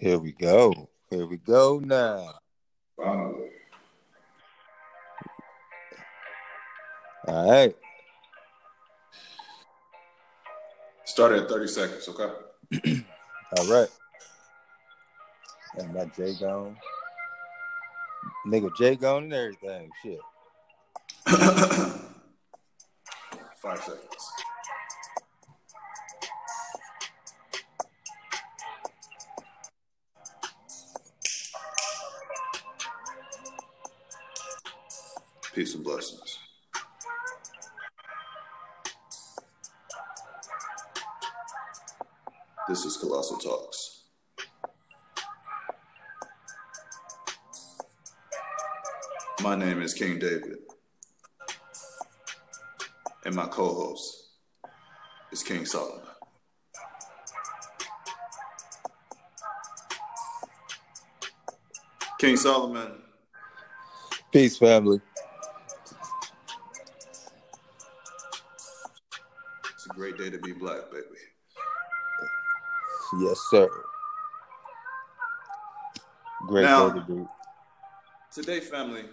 Here we go. Here we go now. All right. Start at 30 seconds, okay? All right. And my J gone. Nigga J gone and everything. Shit. Five seconds. Peace and blessings. This is Colossal Talks. My name is King David, and my co host is King Solomon. King Solomon, Peace, family. Day to be black, baby. Yes, sir. Great Now- day to be. Today, family,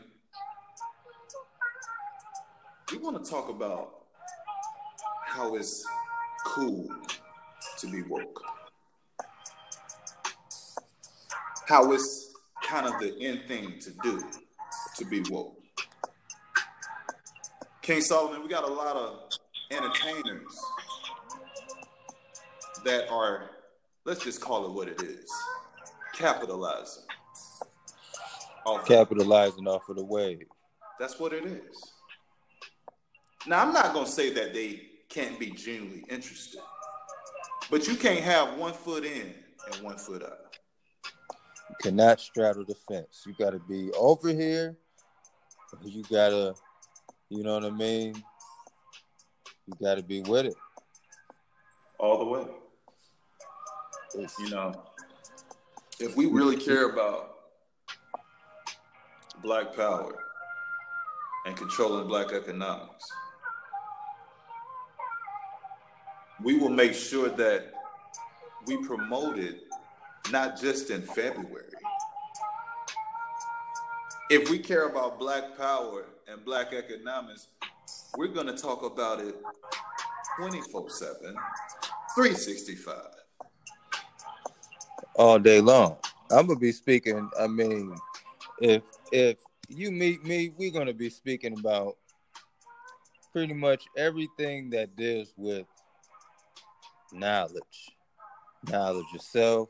we want to talk about how it's cool to be woke. How it's kind of the end thing to do to be woke. King Solomon, we got a lot of entertainers that are, let's just call it what it is, capitalizing. off of Capitalizing off of the wave. that's what it is. Now, I'm not going to say that they can't be genuinely interested, but you can't have one foot in and one foot out. You cannot straddle the fence. You got to be over here. You got to, you know what I mean? You got to be with it. All the way. You know, if we really care about black power and controlling black economics, we will make sure that we promote it not just in February. If we care about black power and black economics, we're going to talk about it 24 7, 365. All day long. I'm gonna be speaking. I mean, if if you meet me, we're gonna be speaking about pretty much everything that deals with knowledge, knowledge of self,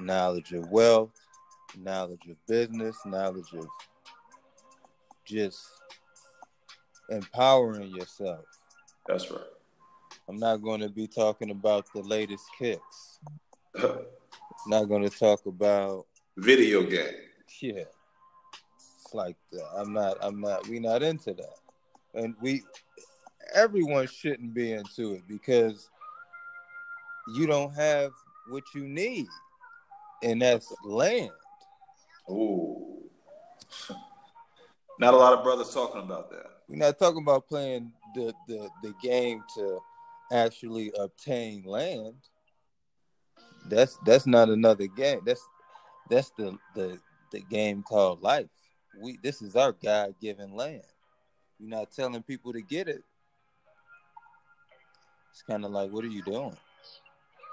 knowledge of wealth, knowledge of business, knowledge of just empowering yourself. That's right. I'm not going to be talking about the latest kicks. Not going to talk about Video game. yeah. It's like that. I'm not. I'm not. We not into that, and we. Everyone shouldn't be into it because you don't have what you need, and that's land. Ooh. Not a lot of brothers talking about that. We're not talking about playing the the, the game to actually obtain land. That's that's not another game. That's that's the the the game called life. We this is our God given land. You're not telling people to get it. It's kind of like, what are you doing?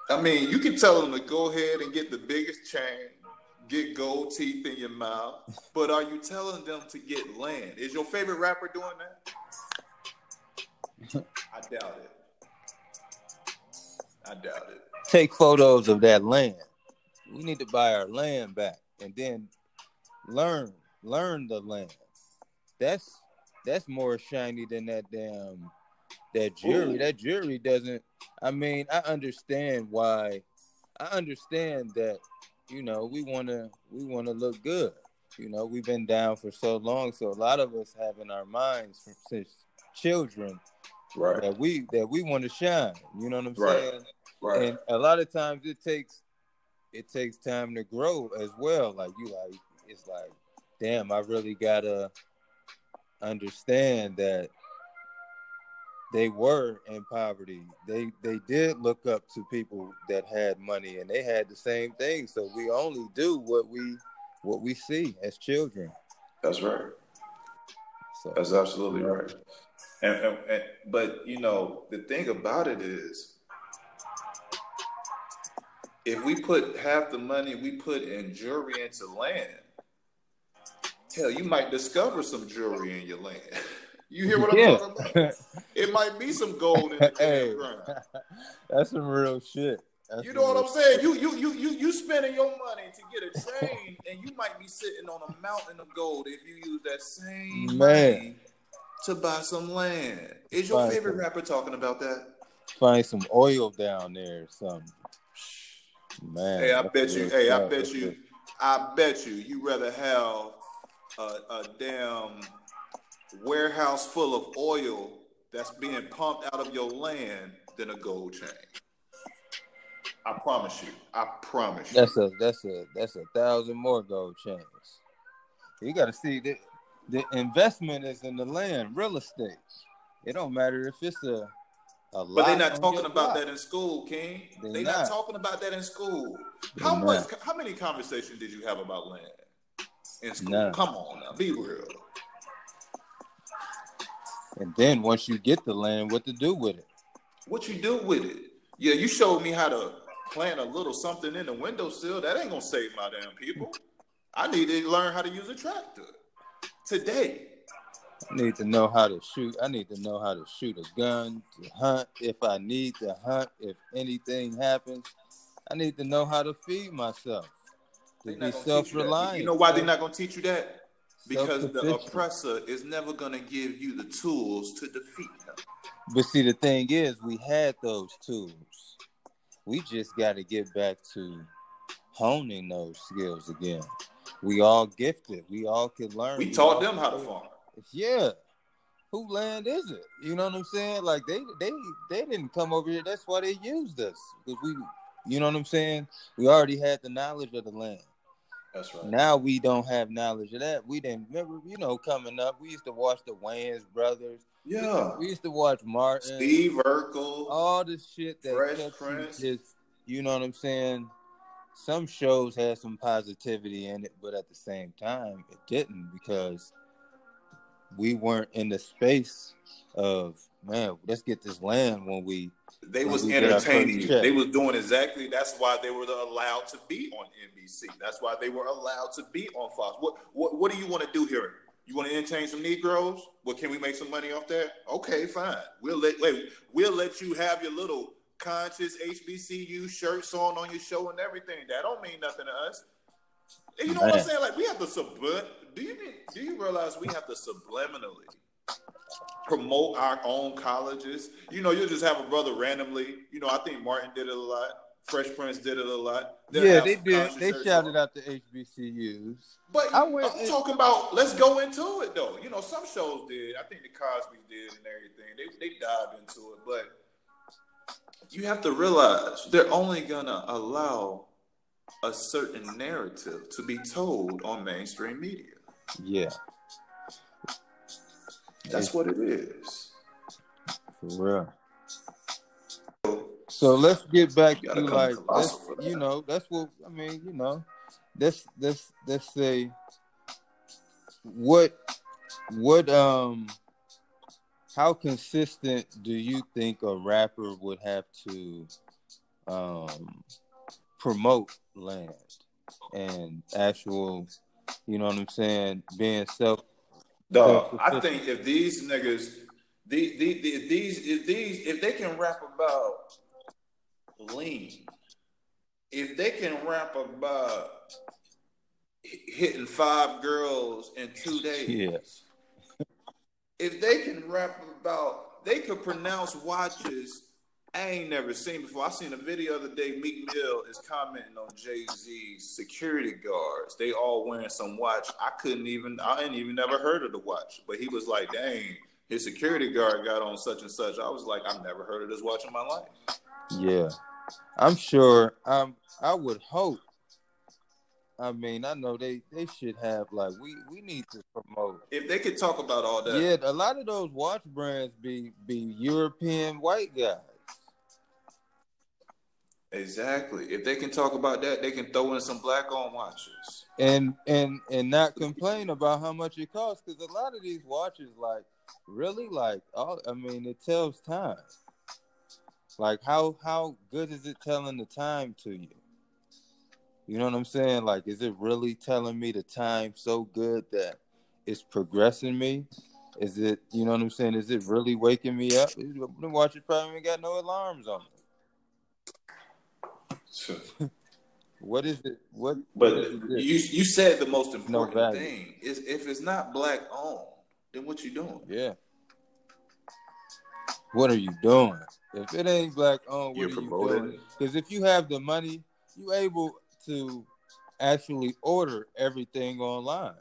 I mean, you can tell them to go ahead and get the biggest chain, get gold teeth in your mouth, but are you telling them to get land? Is your favorite rapper doing that? I doubt it. I doubt it. Take photos of that land. We need to buy our land back and then learn learn the land. That's that's more shiny than that damn that jury. Ooh. That jury doesn't. I mean, I understand why. I understand that you know we want to we want to look good. You know, we've been down for so long, so a lot of us have in our minds from, since children Right. that we that we want to shine. You know what I'm Right. saying? Right. and a lot of times it takes it takes time to grow as well like you like it's like damn i really gotta understand that they were in poverty. They they did look up to people that had money, and they had the same thing. So we only do what we what we see as children. That's right. So, That's absolutely yeah. right. And, and, and but you know the thing about it is if we put half the money we put in jewelry into land, hell, you might discover some jewelry in your land. you hear what I'm yeah. talking about? It might be some gold in the hey, ground. That's some real shit. That's you know what I'm saying? You you you you you spending your money to get a chain, and you might be sitting on a mountain of gold if you use that same Man. money to buy some land. Is your Find favorite some, rapper talking about that? Find some oil down there or something. Man. Hey, I bet you. Hey, I bet you. I bet you. You rather have a, a damn warehouse full of oil that's being pumped out of your land than a gold chain. I promise you. I promise you. That's a that's a that's a thousand more gold chains. You got to see that the investment is in the land, real estate. It don't matter if it's a but they're not talking about that in school, King. They're, they're not. not. talking about that in school. They're how much? Not. How many conversations did you have about land in school? None. Come on now, be real. And then once you get the land, what to do with it? What you do with it? Yeah, you showed me how to plant a little something in the windowsill. That ain't gonna save my damn people. I need to learn how to use a tractor today. Need to know how to shoot. I need to know how to shoot a gun, to hunt if I need to hunt, if anything happens. I need to know how to feed myself. To be self reliant. You know why they're not gonna teach you that? Because the oppressor is never gonna give you the tools to defeat him. But see, the thing is, we had those tools. We just got to get back to honing those skills again. We all gifted. We all can learn. We, we taught them how to farm. Yeah. Who land is it? You know what I'm saying? Like they they they didn't come over here. That's why they used us because we, you know what I'm saying? We already had the knowledge of the land. That's right. Now we don't have knowledge of that. We didn't remember, you know, coming up. We used to watch the Wayans brothers. Yeah. We used to watch Martin, Steve Urkel, all the shit that Fresh Prince. Just, you know what I'm saying? Some shows had some positivity in it, but at the same time, it didn't because we weren't in the space of man. Let's get this land when we. They when was we entertaining. They was doing exactly. That's why they were allowed to be on NBC. That's why they were allowed to be on Fox. What what what do you want to do here? You want to entertain some Negroes? Well, can we make some money off that? Okay, fine. We'll let wait. We'll let you have your little conscious HBCU shirts on on your show and everything. That don't mean nothing to us. You know Man. what I'm saying? Like we have to sublet do you do you realize we have to subliminally promote our own colleges? You know, you'll just have a brother randomly. You know, I think Martin did it a lot. Fresh Prince did it a lot. They'll yeah, they did. They shouted on. out the HBCUs. But I went, I'm talking about. Let's go into it though. You know, some shows did. I think the Cosby did and everything. They they dived into it, but you have to realize they're only gonna allow a certain narrative to be told on mainstream media. Yeah. That's what it is. For real. So let's get back to like you know, that's what I mean, you know. Let's let's let's say what what um how consistent do you think a rapper would have to um promote land and actual you know what I'm saying? Being self. Dog, I think if these niggas, these, these, these, if these, if they can rap about lean, if they can rap about hitting five girls in two days, yeah. if they can rap about, they could pronounce watches I ain't never seen before. I seen a video the other day. Meek Mill is commenting on Jay Z's security guards. They all wearing some watch. I couldn't even. I ain't even never heard of the watch. But he was like, "Dang, his security guard got on such and such." I was like, "I've never heard of this watch in my life." Yeah, I'm sure. Um, I would hope I mean, I know they they should have like we we need to promote. If they could talk about all that, yeah, a lot of those watch brands be be European white guys. Exactly. If they can talk about that, they can throw in some black on watches. And and and not complain about how much it costs because a lot of these watches, like, really, like, all I mean, it tells time. Like, how how good is it telling the time to you? You know what I'm saying? Like, is it really telling me the time so good that it's progressing me? Is it, you know what I'm saying? Is it really waking me up? The watch it probably got no alarms on it. what is it? What? But what you you said the most important no thing is if it's not black owned, then what you doing? Yeah. What are you doing? If it ain't black owned, what You're are you doing? Because if you have the money, you able to actually order everything online.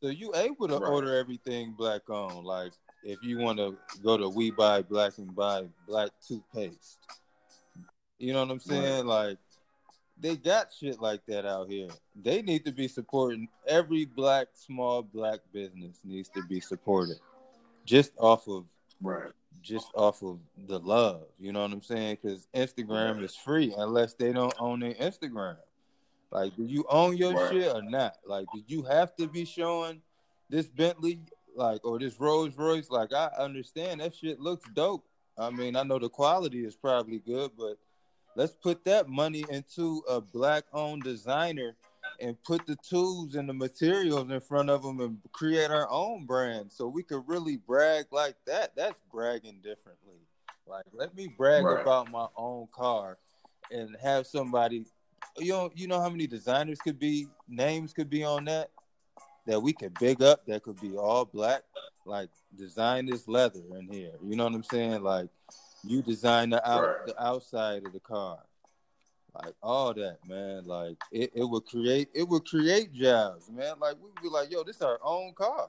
So you able to right. order everything black owned. Like if you want to go to We Buy Black and buy black toothpaste you know what I'm saying? Like they got shit like that out here. They need to be supporting every black small black business needs to be supported. Just off of right. Just off of the love, you know what I'm saying? Because Instagram is free unless they don't own their Instagram. Like, do you own your right. shit or not? Like, do you have to be showing this Bentley, like, or this Rolls Royce? Like, I understand that shit looks dope. I mean, I know the quality is probably good, but Let's put that money into a black owned designer and put the tools and the materials in front of them and create our own brand so we could really brag like that. That's bragging differently. Like, let me brag right. about my own car and have somebody. You know, you know how many designers could be, names could be on that that we could big up. That could be all black. Like, design this leather in here. You know what I'm saying? Like, you design the out right. the outside of the car. Like all that man. Like it, it would create it would create jobs man. Like we would be like yo this is our own car.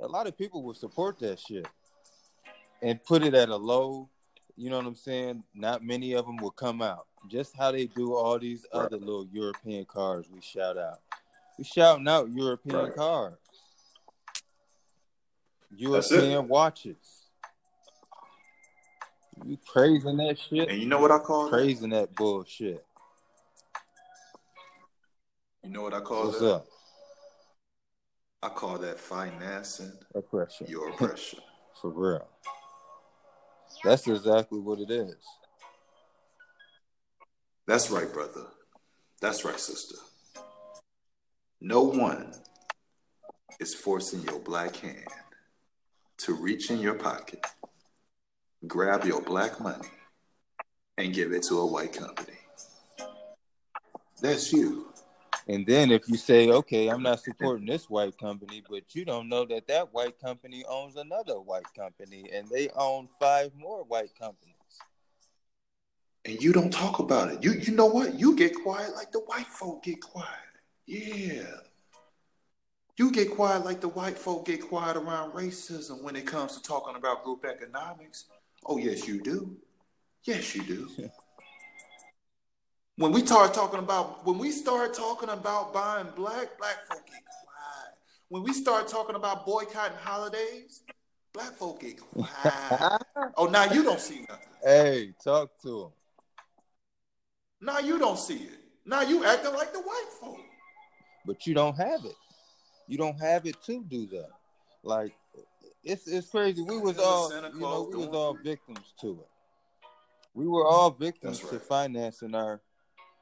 A lot of people would support that shit and put it at a low you know what i'm saying? Not many of them will come out. Just how they do all these right. other little european cars we shout out. We shouting out european right. cars. European watches you praising that shit. And you know what I call praising that, that bullshit. You know what I call What's that? up? I call that financing oppression. Your oppression. For real. That's exactly what it is. That's right, brother. That's right, sister. No one is forcing your black hand to reach in your pocket grab your black money and give it to a white company. That's you. And then if you say, okay, I'm not supporting this white company, but you don't know that that white company owns another white company and they own five more white companies. And you don't talk about it. You you know what? You get quiet like the white folk get quiet. Yeah. You get quiet like the white folk get quiet around racism when it comes to talking about group economics. Oh, yes, you do. Yes, you do. when we start talking about when we start talking about buying black, black folk get quiet. When we start talking about boycotting holidays, black folk get quiet. oh, now you don't see nothing. Hey, talk to him. Now you don't see it. Now you acting like the white folk. But you don't have it. You don't have it to do that. Like it's it's crazy. We was all you know we was all victims to it. We were all victims right. to financing our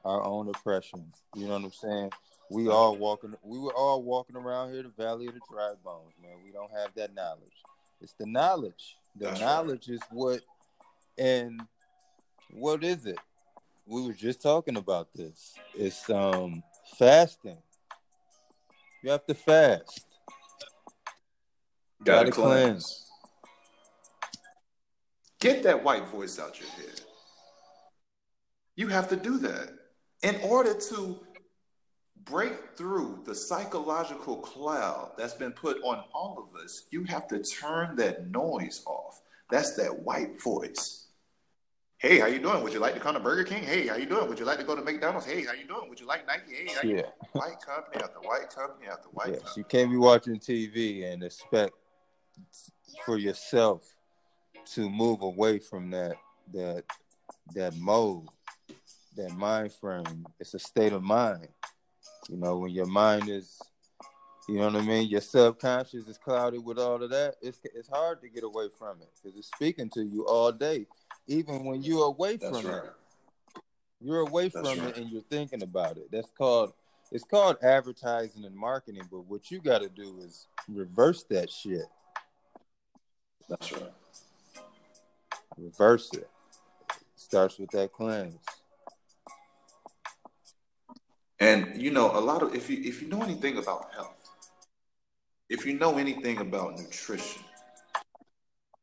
our own oppression. You know what I'm saying? We all walking. We were all walking around here, the Valley of the Dry Bones, man. We don't have that knowledge. It's the knowledge. The That's knowledge right. is what, and what is it? We were just talking about this. It's um fasting. You have to fast. Gotta, cleanse. cleanse. Get that white voice out your head. You have to do that. In order to break through the psychological cloud that's been put on all of us, you have to turn that noise off. That's that white voice. Hey, how you doing? Would you like to come to Burger King? Hey, how you doing? Would you like to go to McDonald's? Hey, how you doing? Would you like Nike? Hey, how you yeah. White company after white company after white yes, company. You can't be watching TV and expect for yourself to move away from that that that mode, that mind frame. It's a state of mind. You know, when your mind is you know what I mean? Your subconscious is clouded with all of that. It's it's hard to get away from it because it's speaking to you all day, even when you're away That's from right. it. You're away That's from right. it and you're thinking about it. That's called it's called advertising and marketing. But what you got to do is reverse that shit. That's right. Reverse it. Starts with that cleanse. And you know, a lot of if you if you know anything about health if you know anything about nutrition,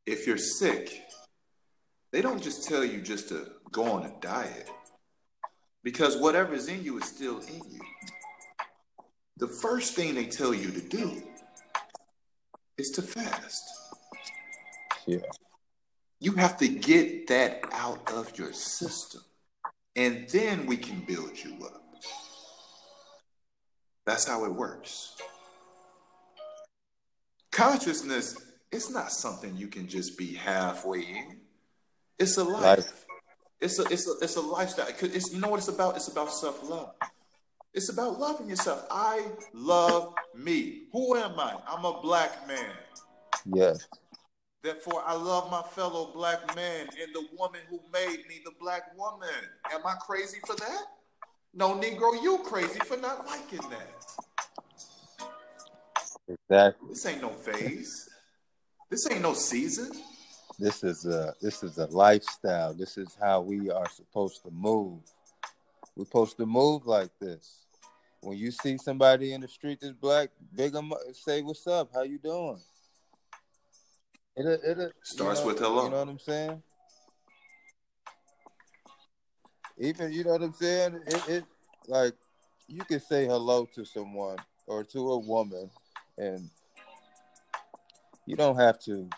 if you're sick, they don't just tell you just to go on a diet because whatever's in you is still in you. The first thing they tell you to do is to fast. Yeah. You have to get that out of your system, and then we can build you up. That's how it works consciousness it's not something you can just be halfway in. It's a life. life. It's a it's a it's a lifestyle. It's you know what it's about? It's about self love. It's about loving yourself. I love me. Who am I? I'm a black man. Yes. Therefore, I love my fellow black man and the woman who made me the black woman. Am I crazy for that? No, Negro, you crazy for not liking that. Exactly. This ain't no phase. this ain't no season. This is a this is a lifestyle. This is how we are supposed to move. We're supposed to move like this. When you see somebody in the street that's black, big them say what's up, how you doing? It it starts you know, with hello. You know what I'm saying? Even you know what I'm saying? It, it like you can say hello to someone or to a woman and you don't have to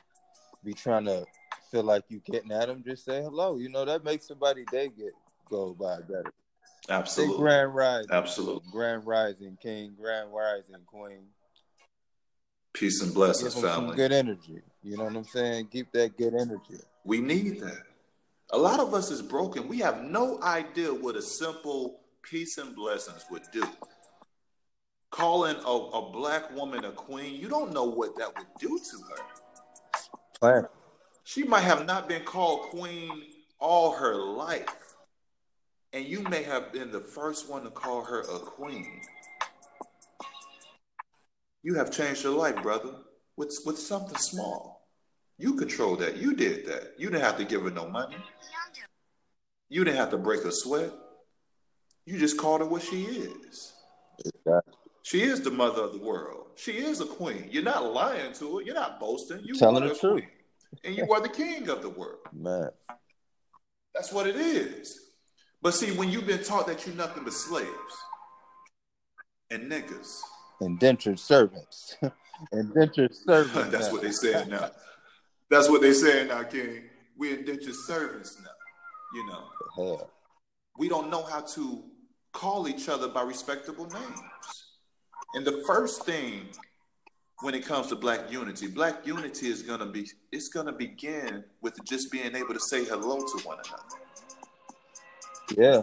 be trying to feel like you getting at them. Just say hello. You know that makes somebody day get go by better. Absolutely. Say grand rising. Absolutely. Grand rising king. Grand rising queen. Peace and blessings, family. Some good energy. You know what I'm saying? Keep that good energy. We need that. A lot of us is broken. We have no idea what a simple peace and blessings would do calling a, a black woman a queen, you don't know what that would do to her. Right. She might have not been called queen all her life. And you may have been the first one to call her a queen. You have changed your life, brother, with, with something small. You control that. You did that. You didn't have to give her no money. You didn't have to break a sweat. You just called her what she is. Exactly. She is the mother of the world. She is a queen. You're not lying to her. You're not boasting. You telling the truth. Queen. And you are the king of the world. Man. That's what it is. But see, when you've been taught that you're nothing but slaves and niggas. Indentured servants. indentured servants. That's what they saying now. That's what they saying now, King. We're indentured servants now. You know. Hell. We don't know how to call each other by respectable names. And the first thing when it comes to black unity, black unity is gonna be it's gonna begin with just being able to say hello to one another. Yeah.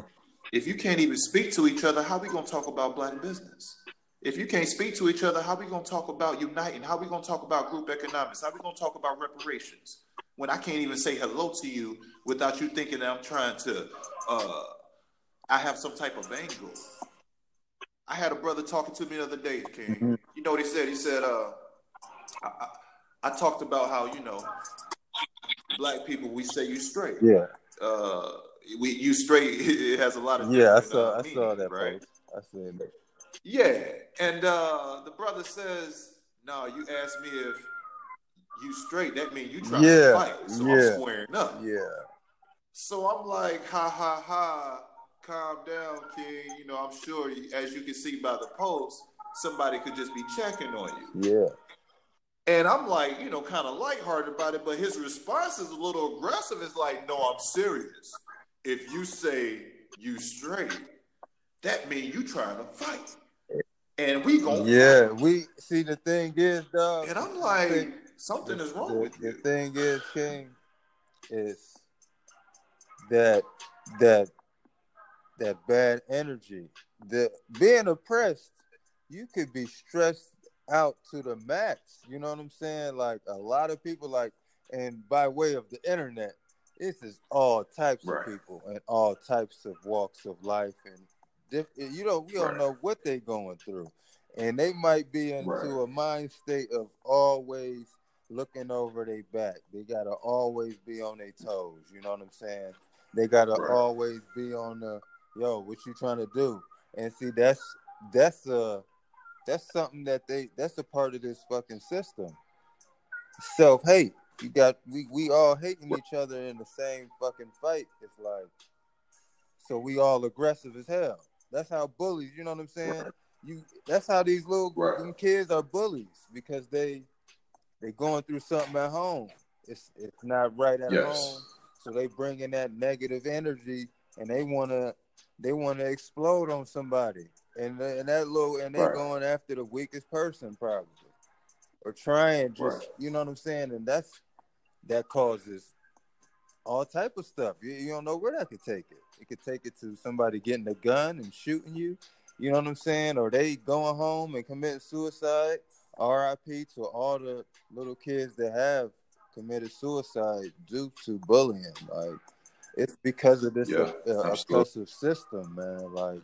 If you can't even speak to each other, how are we gonna talk about black business? If you can't speak to each other, how are we gonna talk about uniting? How are we gonna talk about group economics? How are we gonna talk about reparations? When I can't even say hello to you without you thinking that I'm trying to uh I have some type of angle. I had a brother talking to me the other day, King. Mm-hmm. You know what he said? He said, uh, I, I, I, talked about how, you know, black people, we say you straight. Yeah. Uh, we you straight, it has a lot of Yeah, I saw uh, I meaning, saw that right? Post. I seen that. Yeah. And uh, the brother says, No, you asked me if you straight, that means you trying yeah. to fight. So yeah. I'm squaring up. Yeah. So I'm like, ha ha ha calm down, King. You know, I'm sure, as you can see by the post, somebody could just be checking on you. Yeah. And I'm like, you know, kind of lighthearted about it, but his response is a little aggressive. It's like, no, I'm serious. If you say you straight, that means you trying to fight. And we go. Yeah, we see the thing is, dog. And I'm like, thing, something is wrong the, with you. The thing is, King, is that that that bad energy. The being oppressed, you could be stressed out to the max. You know what I'm saying? Like a lot of people, like, and by way of the internet, this is all types right. of people and all types of walks of life, and diff- eh, you know we don't right. know what they're going through, and they might be into right. a mind state of always looking over their back. They gotta always be on their toes. You know what I'm saying? They gotta always be on the yo. What you trying to do? And see, that's that's a that's something that they that's a part of this fucking system. Self hate. You got we we all hating each other in the same fucking fight. It's like so we all aggressive as hell. That's how bullies. You know what I'm saying? Right. You that's how these little right. kids are bullies because they they're going through something at home. It's it's not right at yes. home, so they bring in that negative energy and they wanna they wanna explode on somebody and and that little and they're right. going after the weakest person probably, or trying just right. you know what I'm saying, and that's that causes all type of stuff. You, you don't know where that could take it. It could take it to somebody getting a gun and shooting you. You know what I'm saying? Or they going home and committing suicide. R.I.P. to all the little kids that have committed suicide due to bullying. Like it's because of this yeah, uh, oppressive system, man. Like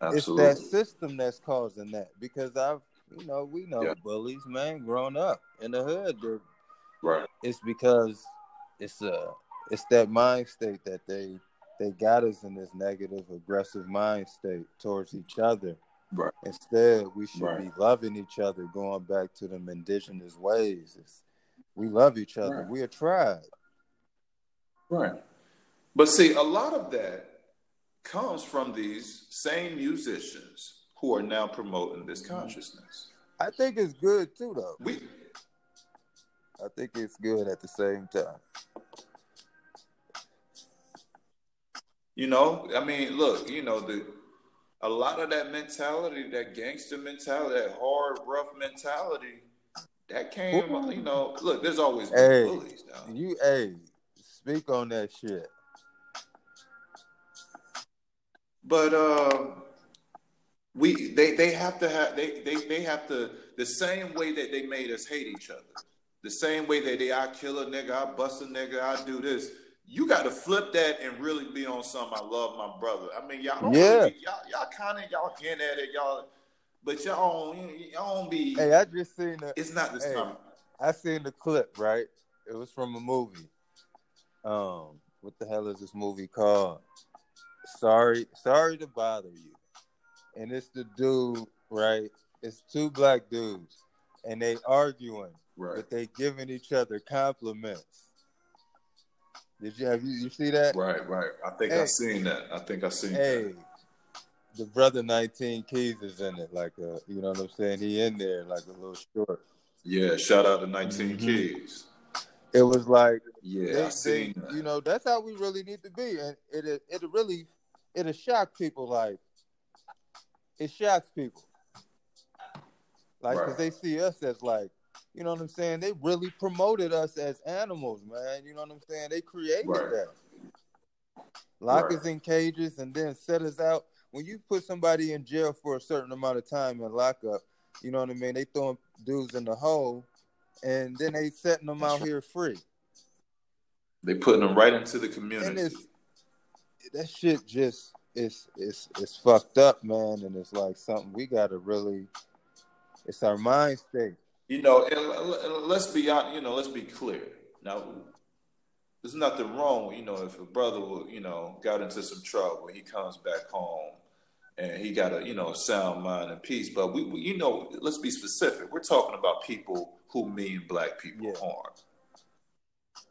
Absolutely. It's that system that's causing that because I've, you know, we know yeah. bullies, man, grown up in the hood. Right. It's because it's a, it's that mind state that they they got us in this negative, aggressive mind state towards each other. Right. Instead, we should right. be loving each other, going back to them indigenous ways. It's, we love each other. Right. We are tribe. Right. But see, a lot of that comes from these same musicians who are now promoting this mm-hmm. consciousness. I think it's good too, though. We, I think it's good at the same time. You know, I mean, look, you know, the a lot of that mentality, that gangster mentality, that hard, rough mentality, that came, Ooh. you know, look, there's always hey, bullies now. You, hey, speak on that shit. But uh, we they they have to have they, they they have to the same way that they made us hate each other, the same way that they I kill a nigga, I bust a nigga, I do this. You got to flip that and really be on some. I love my brother. I mean, y'all, yeah, really, y'all, y'all kind of y'all hint at it, y'all, but y'all don't, y'all don't be. Hey, I just seen the. It's not this hey, time. I seen the clip. Right, it was from a movie. Um, what the hell is this movie called? sorry, sorry to bother you. And it's the dude, right? It's two black dudes, and they arguing, right. but they giving each other compliments. Did you have you, you see that? Right, right. I think hey, I seen that. I think I seen hey, that. The brother 19 Keys is in it, like a you know what I'm saying? He in there like a little short. Yeah, shout out to 19 mm-hmm. Keys. It was like yeah, they, I seen they, that. you know that's how we really need to be, and it it, it really it'll shock people. Like it shocks people, like because right. they see us as like, you know what I'm saying. They really promoted us as animals, man. You know what I'm saying. They created right. that. Lock right. us in cages and then set us out. When you put somebody in jail for a certain amount of time in lockup, you know what I mean. They throwing dudes in the hole, and then they setting them out here free. They putting them right into the community that shit just it's it's it's fucked up, man, and it's like something we gotta really. It's our mind state. You know, and let's be honest. You know, let's be clear. Now, there's nothing wrong. You know, if a brother, will, you know, got into some trouble, he comes back home, and he got a you know sound mind and peace. But we, we you know, let's be specific. We're talking about people who mean black people yeah. harm.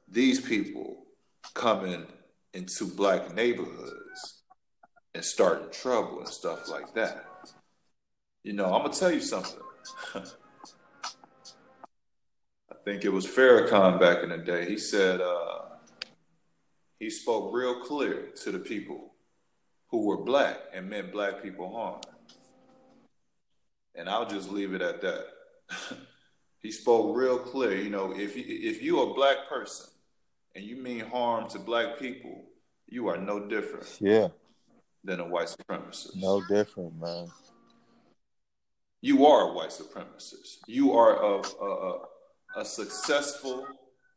These people coming into black neighborhoods and starting trouble and stuff like that. You know, I'm gonna tell you something. think it was Farrakhan back in the day. He said uh, he spoke real clear to the people who were black and meant black people harm. And I'll just leave it at that. he spoke real clear. You know, if you, if you're a black person and you mean harm to black people, you are no different. Yeah. Than a white supremacist. No different, man. You are a white supremacist. You are a a, a, successful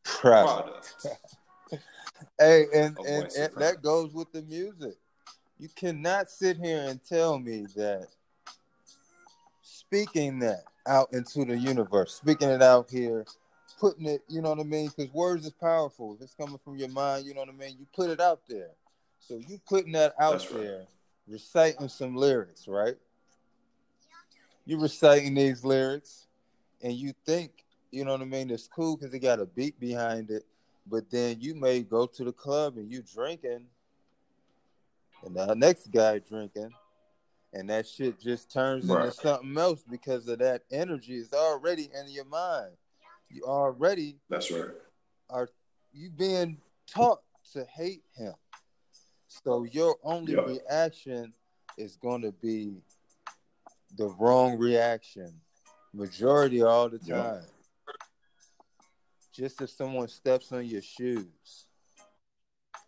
product. product. hey, and, and, and that goes with the music. You cannot sit here and tell me that speaking that out into the universe, speaking it out here, putting it, you know what I mean? Because words is powerful. If it's coming from your mind, you know what I mean? You put it out there. So you putting that out That's there, right. reciting some lyrics, right? You reciting these lyrics, and you think, you know what I mean? It's cool because it got a beat behind it. But then you may go to the club and you drinking, and the next guy drinking, and that shit just turns right. into something else because of that energy is already in your mind. You already that's right. Are you being taught to hate him? So your only yep. reaction is going to be the wrong reaction, majority all the time. Yep. Just if someone steps on your shoes.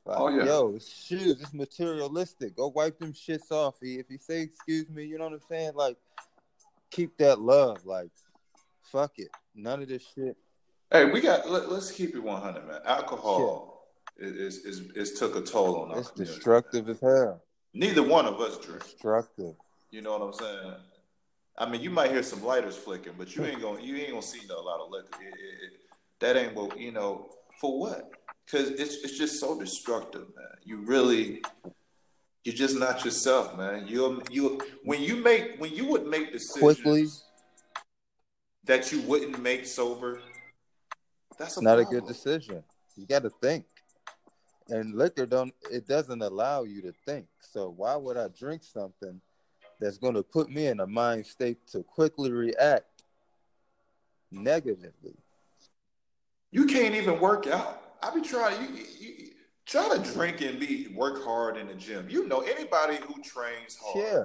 Like, oh yeah. Yo, it's shoes. It's materialistic. Go wipe them shits off. If you say excuse me, you know what I'm saying? Like, keep that love. Like, fuck it. None of this shit. Hey, we got. Let, us keep it 100, man. Alcohol is, is is took a toll on us. It's community. destructive as hell. Neither one of us drink. Destructive. You know what I'm saying? I mean, you might hear some lighters flicking, but you ain't gonna you ain't gonna see no, a lot of liquor. It, it, it, that ain't what you know. For what? Because it's it's just so destructive, man. You really you're just not yourself, man. You you when you make when you would make decisions quickly that you wouldn't make sober. That's a not problem. a good decision. You got to think, and liquor don't. It doesn't allow you to think. So why would I drink something that's going to put me in a mind state to quickly react negatively? You can't even work out. I be trying. You, you, try to drink and be work hard in the gym. You know, anybody who trains hard, yeah.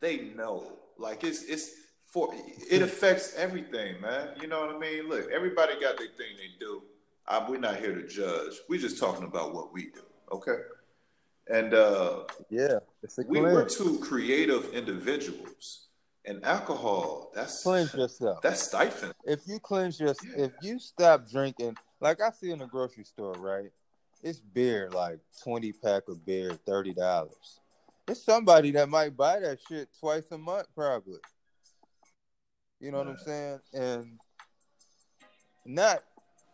they know. Like it's it's for it affects everything, man. You know what I mean? Look, everybody got their thing they do. I, we're not here to judge. We're just talking about what we do. Okay. And uh, yeah, we were two creative individuals, and alcohol that's cleanse yourself. That's stifling. If you cleanse your, yeah. if you stop drinking, like I see in the grocery store, right? It's beer, like twenty pack of beer, thirty dollars. It's somebody that might buy that shit twice a month, probably. You know what I'm saying? And not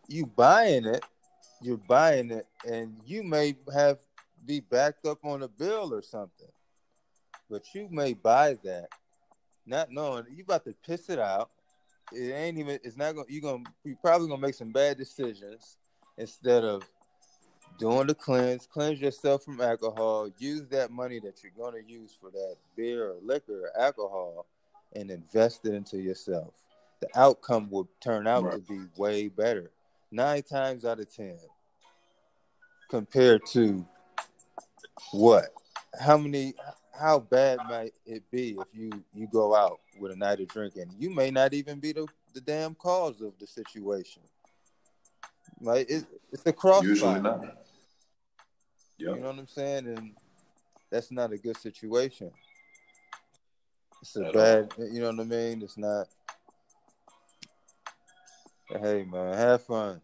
you buying it, you're buying it, and you may have be backed up on a bill or something. But you may buy that, not knowing you about to piss it out. It ain't even. It's not gonna. You gonna. You probably gonna make some bad decisions instead of doing the cleanse. Cleanse yourself from alcohol. Use that money that you're gonna use for that beer or liquor or alcohol and invest it into yourself, the outcome will turn out right. to be way better. Nine times out of ten, compared to what? How many? How bad might it be if you you go out with a night of drinking? You may not even be the, the damn cause of the situation. Like it, it's a crossfire. Usually not. Yep. You know what I'm saying? And that's not a good situation. It's a bad, all. you know what I mean? It's not. Hey man, have fun.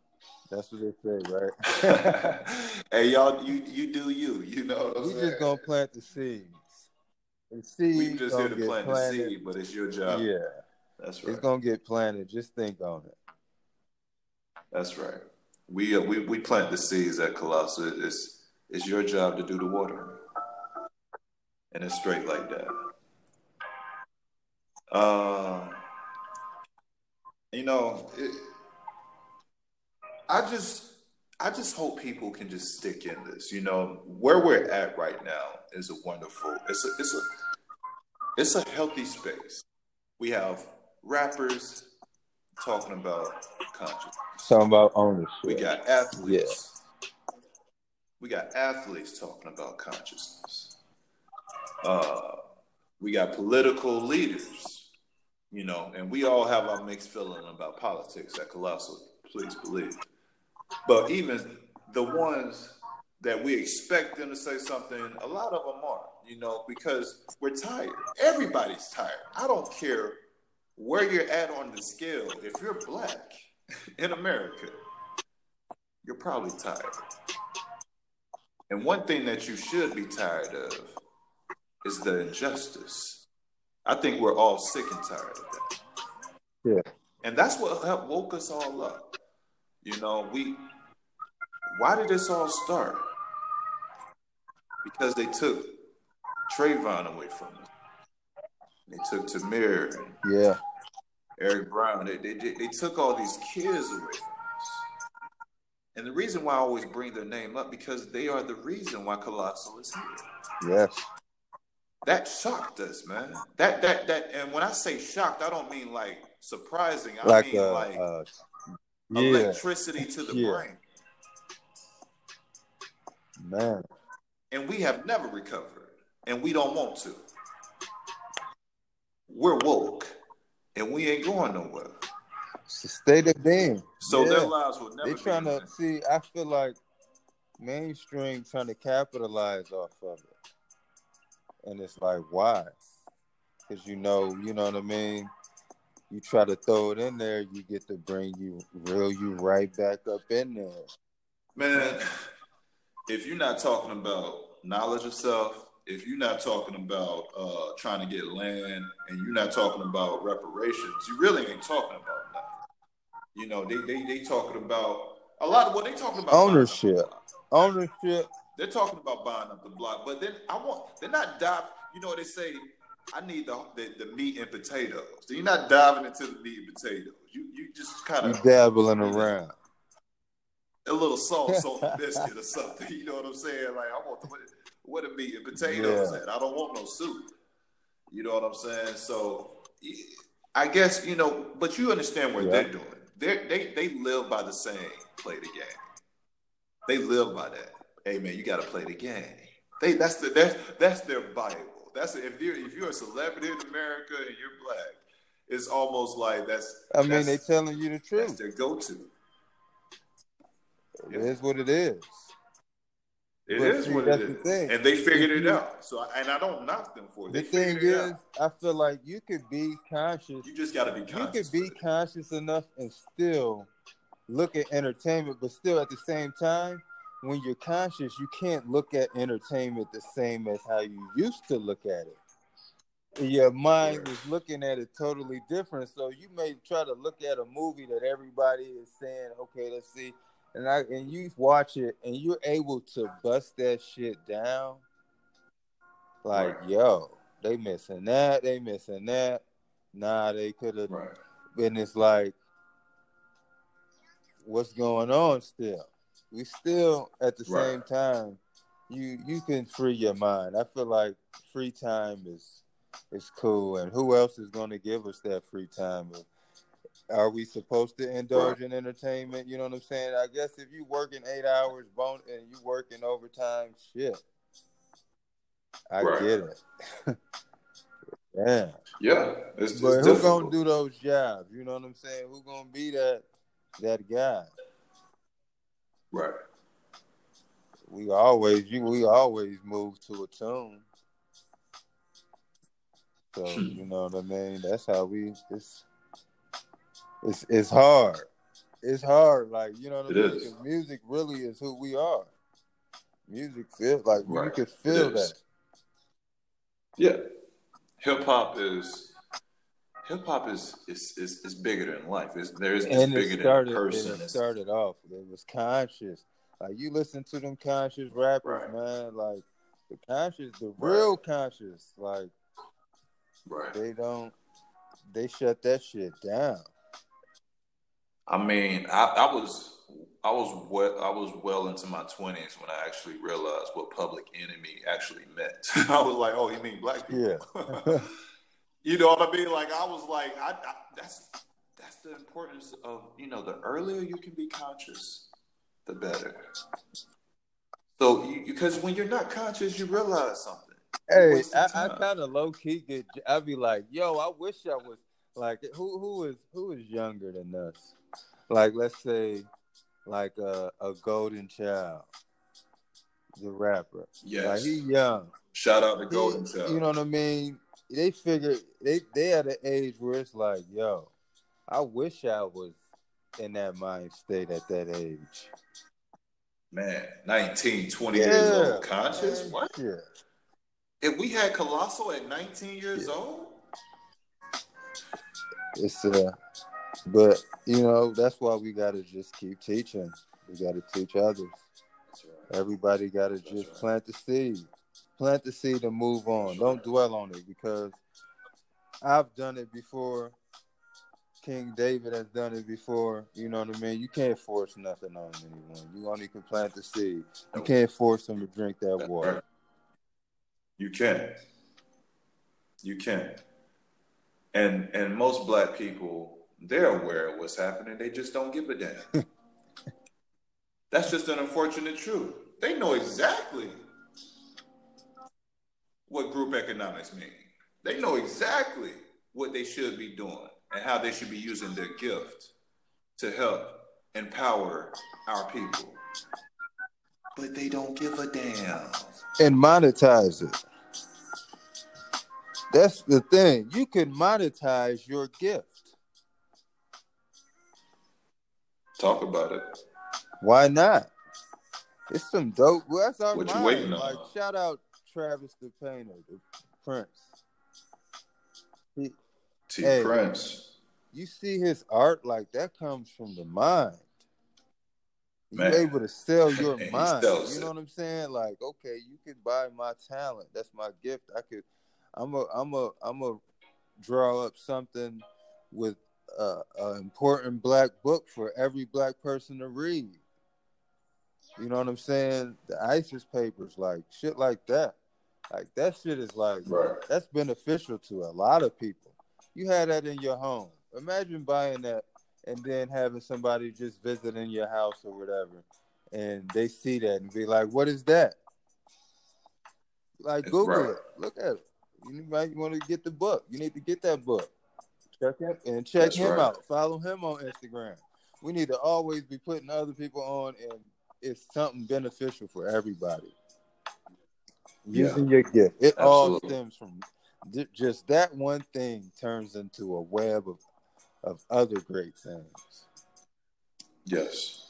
That's what they say, right? hey y'all, you you do you. You know we just gonna plant the seeds. The seeds we just here to plant planted. the seed, but it's your job. Yeah, that's right. It's gonna get planted. Just think on it. That's right. We uh, we we plant the seeds at Colossus. It's it's your job to do the watering, and it's straight like that. Uh, you know, it, I just I just hope people can just stick in this. You know, where we're at right now is a wonderful. It's a it's a it's a healthy space. We have rappers talking about consciousness. Talking about ownership. We got athletes. Yeah. We got athletes talking about consciousness. Uh, we got political leaders, you know, and we all have our mixed feeling about politics at Colossal, please believe. But even the ones that we expect them to say something, a lot of them are, you know, because we're tired. Everybody's tired. I don't care where you're at on the scale. If you're black in America, you're probably tired. And one thing that you should be tired of is the injustice. I think we're all sick and tired of that. Yeah. And that's what helped woke us all up. You know, we why did this all start? Because they took Trayvon away from us. They took Tamir. Yeah. Eric Brown. They, they, they took all these kids away from us. And the reason why I always bring their name up because they are the reason why Colossal is here. Yes. That shocked us, man. That that that and when I say shocked, I don't mean like surprising. I like, mean uh, like uh, yeah. electricity to the yeah. brain. Man. And we have never recovered. And we don't want to. We're woke and we ain't going nowhere. It's the state of being. So yeah. their lives will never. They trying to see. I feel like mainstream trying to capitalize off of it, and it's like why? Because you know, you know what I mean. You try to throw it in there, you get to bring you reel you right back up in there. Man, if you're not talking about knowledge of self, if you're not talking about uh, trying to get land and you're not talking about reparations, you really ain't talking about nothing. You know, they they they talking about a lot of what they talking about ownership. Ownership. They're talking about buying up the block, but then I want they're not dive. You know what they say? I need the, the, the meat and potatoes. So you're not diving into the meat and potatoes. You you just kind of dabbling around. A little sauce on the biscuit or something. You know what I'm saying? Like I want the what the meat and potatoes yeah. at. I don't want no soup. You know what I'm saying? So I guess you know, but you understand what yeah. they're doing. They they they live by the saying, "Play the game." They live by that. Hey man, you got to play the game. They that's the that's that's their bible. That's if you're if you're a celebrity in America and you're black, it's almost like that's. I mean, they're telling you the truth. That's their go-to. It yeah. is what it is. It but is see, what it is, the and they figured it out. So, and I don't knock them for it. The thing is, I feel like you could be conscious. You just got to be conscious. You could be conscious enough and still look at entertainment, but still at the same time, when you're conscious, you can't look at entertainment the same as how you used to look at it. Your mind is looking at it totally different. So you may try to look at a movie that everybody is saying, okay, let's see and I and you watch it and you're able to bust that shit down. Like, right. yo, they missing that, they missing that. Nah, they could have right. been it's like what's going on still. We still at the right. same time you you can free your mind. I feel like free time is is cool and who else is gonna give us that free time? are we supposed to indulge right. in entertainment? You know what I'm saying? I guess if you working eight hours bone and you working overtime, shit. I right. get it. yeah. Yeah. It's, but who gonna do those jobs? You know what I'm saying? Who gonna be that that guy? Right. We always you we always move to a tune. So hmm. you know what I mean? That's how we it's it's it's hard. It's hard, like you know what I mean. Music really is who we are. Music feels like right. you can feel that. Yeah, hip hop is hip hop is, is is is bigger than life. It's there is it's bigger started, than person. It started off. It was conscious. Like you listen to them conscious rappers, right. man. Like the conscious, the right. real conscious. Like right. they don't. They shut that shit down. I mean, I, I was I was well, I was well into my twenties when I actually realized what Public Enemy actually meant. I was like, oh, you mean black people? Yeah. you know what I mean? Like I was like, I, I, that's that's the importance of you know the earlier you can be conscious, the better. So because when you're not conscious, you realize something. Hey, I, I kind of low key get. I be like, yo, I wish I was like who who is who is younger than us? Like let's say, like a a Golden Child, the rapper. Yes, like he young. Shout out to Golden he, Child. You know what I mean? They figure they they at an age where it's like, yo, I wish I was in that mind state at that age. Man, 19, 20 yeah, years old, conscious? Man, what? Yeah. If we had Colossal at 19 years yeah. old? It's uh but you know, that's why we gotta just keep teaching. We gotta teach others. Right. Everybody gotta that's just right. plant the seed. Plant the seed and move on. Don't dwell on it because I've done it before King David has done it before. You know what I mean? You can't force nothing on anyone. You only can plant the seed. You can't force them to drink that water. You can. You can. And and most black people, they're aware of what's happening. They just don't give a damn. That's just an unfortunate truth. They know exactly what group economics mean. They know exactly what they should be doing and how they should be using their gift to help empower our people. But they don't give a damn. And monetize it. That's the thing. You can monetize your gift. Talk about it. Why not? It's some dope. Well, that's our what mind. you waiting on? Like, shout out Travis the Painter, the Prince. He, T hey, Prince. You see his art like that comes from the mind. You're able to sell your mind. You know it. what I'm saying? Like, okay, you can buy my talent. That's my gift. I could. I'm a. I'm a. I'm a draw up something with an important black book for every black person to read. You know what I'm saying? The ISIS papers, like shit like that. Like that shit is like right. that's beneficial to a lot of people. You had that in your home. Imagine buying that and then having somebody just visiting your house or whatever, and they see that and be like, "What is that?" Like Google right. it, look at it. You might want to get the book. You need to get that book. Check him and check That's him right. out. Follow him on Instagram. We need to always be putting other people on, and it's something beneficial for everybody using yeah. your gift. It Absolutely. all stems from just that one thing turns into a web of of other great things. Yes.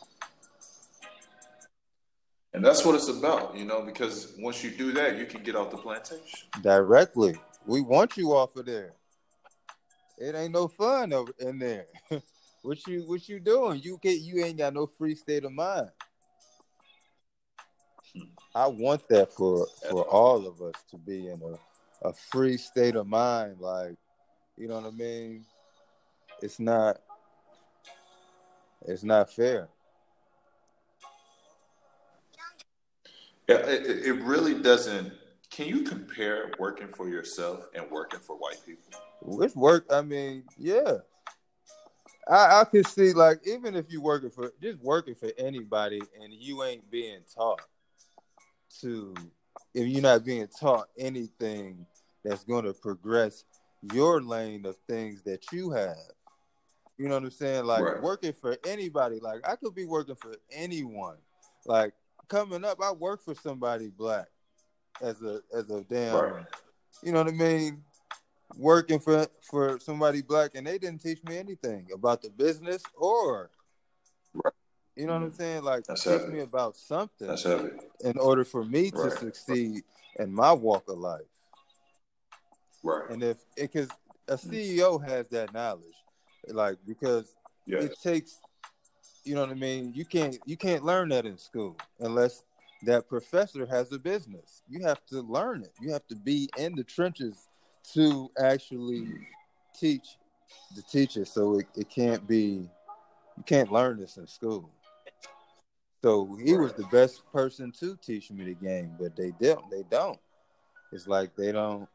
And that's what it's about, you know, because once you do that, you can get off the plantation. Directly. We want you off of there. It ain't no fun over in there. what you what you doing? You get you ain't got no free state of mind. I want that for for all of us to be in a, a free state of mind. Like, you know what I mean? It's not it's not fair. Yeah, it, it really doesn't. Can you compare working for yourself and working for white people? With work, I mean, yeah. I, I can see like even if you working for just working for anybody and you ain't being taught to if you're not being taught anything that's going to progress your lane of things that you have. You know what I'm saying? Like right. working for anybody. Like I could be working for anyone. Like coming up, I work for somebody black as a as a damn. Right. You know what I mean? Working for for somebody black, and they didn't teach me anything about the business or right. You know what I'm saying? Like That's teach heavy. me about something. That's heavy. In order for me right. to succeed in my walk of life. Right. And if because a mm. CEO has that knowledge, like because yes. it takes, you know what I mean. You can't you can't learn that in school unless that professor has a business. You have to learn it. You have to be in the trenches to actually mm. teach the teacher. So it, it can't be you can't learn this in school. So he was the best person to teach me the game, but they don't. They don't. It's like they don't.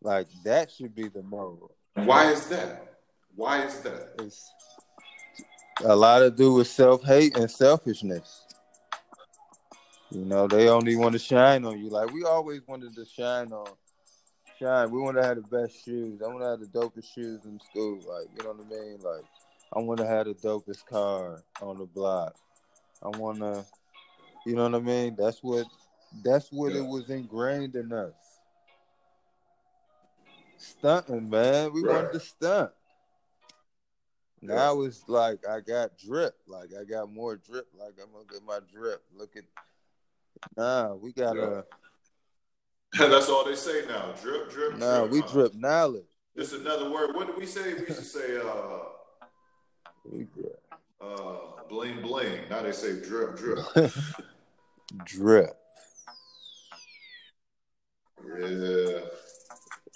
Like that should be the moral. Why is that? Why is that? It's a lot to do with self hate and selfishness. You know, they only want to shine on you. Like we always wanted to shine on shine. We want to have the best shoes. I want to have the dopest shoes in school. Like, you know what I mean? Like, I want to have the dopest car on the block. I want to, you know what I mean? That's what, that's what yeah. it was ingrained in us. Stunting, man. We right. wanted to stunt. Now it's like I got drip. Like I got more drip. Like I'm gonna get my drip. Look at nah, we gotta yeah That's all they say now. Drip, drip. Nah, drip, we huh? drip knowledge. Just another word. What did we say? We used to say uh, we drip. Uh bling bling. Now they say drip, drip. drip. Yeah.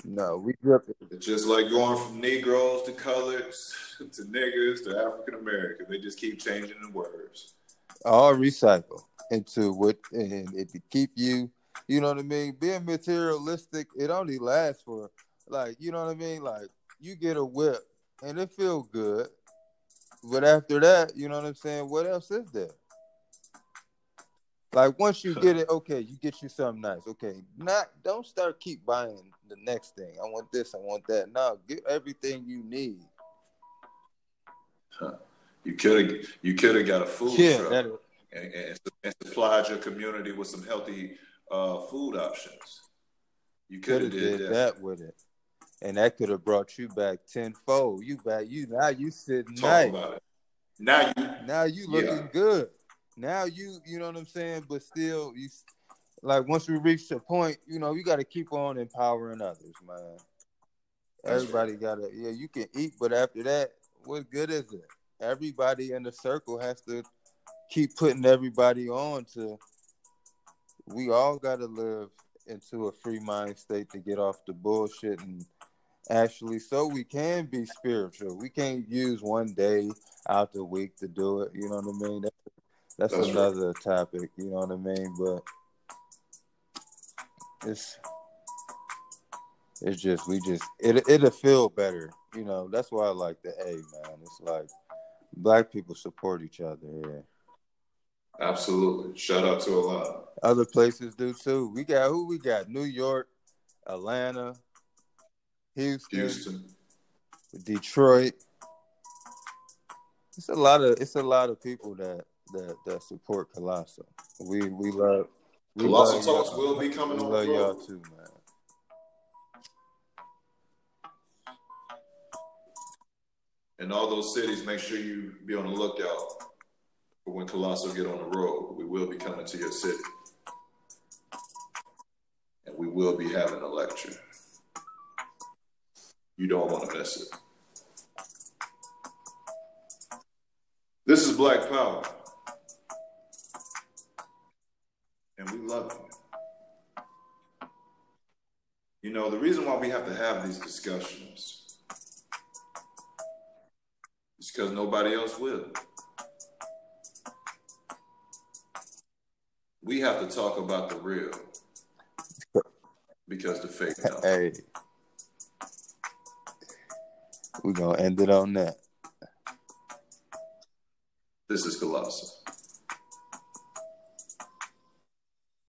No, we drip it. It's just like going from Negroes to colors to niggas to African American. They just keep changing the words. All recycle into what and it keep you you know what I mean? Being materialistic, it only lasts for like, you know what I mean? Like you get a whip and it feel good. But after that, you know what I'm saying? What else is there? Like once you get it, okay, you get you something nice. Okay, not don't start keep buying the next thing. I want this, I want that. No, get everything you need. Huh. You could have you could have got a food yeah, truck and, and, and supplied your community with some healthy uh, food options. You could have did, did that. that. with it, and that could have brought you back tenfold. You back you now you sitting nice. Now you now you looking yeah. good. Now you you know what I'm saying, but still you like once we reach a point, you know, you got to keep on empowering others, man. Everybody gotta yeah, you can eat, but after that, what good is it? Everybody in the circle has to keep putting everybody on to we all got to live into a free mind state to get off the bullshit and actually so we can be spiritual. We can't use one day out the week to do it. You know what I mean? That's, that's, that's another right. topic. You know what I mean? But it's it's just we just it it'll feel better. You know that's why I like the A man. It's like black people support each other. Yeah. Absolutely. Shout out to a lot. Other places do too. We got who we got? New York, Atlanta, Houston, Houston. Detroit. It's a lot of it's a lot of people that that that support Colossal. We we love we Colossal love Talks will be coming we on. Love y'all too, man. In all those cities, make sure you be on the lookout for when Colossal get on the road. We will be coming to your city. And we will be having a lecture. You don't want to miss it. This is Black Power. And we love you. You know, the reason why we have to have these discussions is because nobody else will. we have to talk about the real because the fake don't. Hey, we're gonna end it on that. This is Colossal.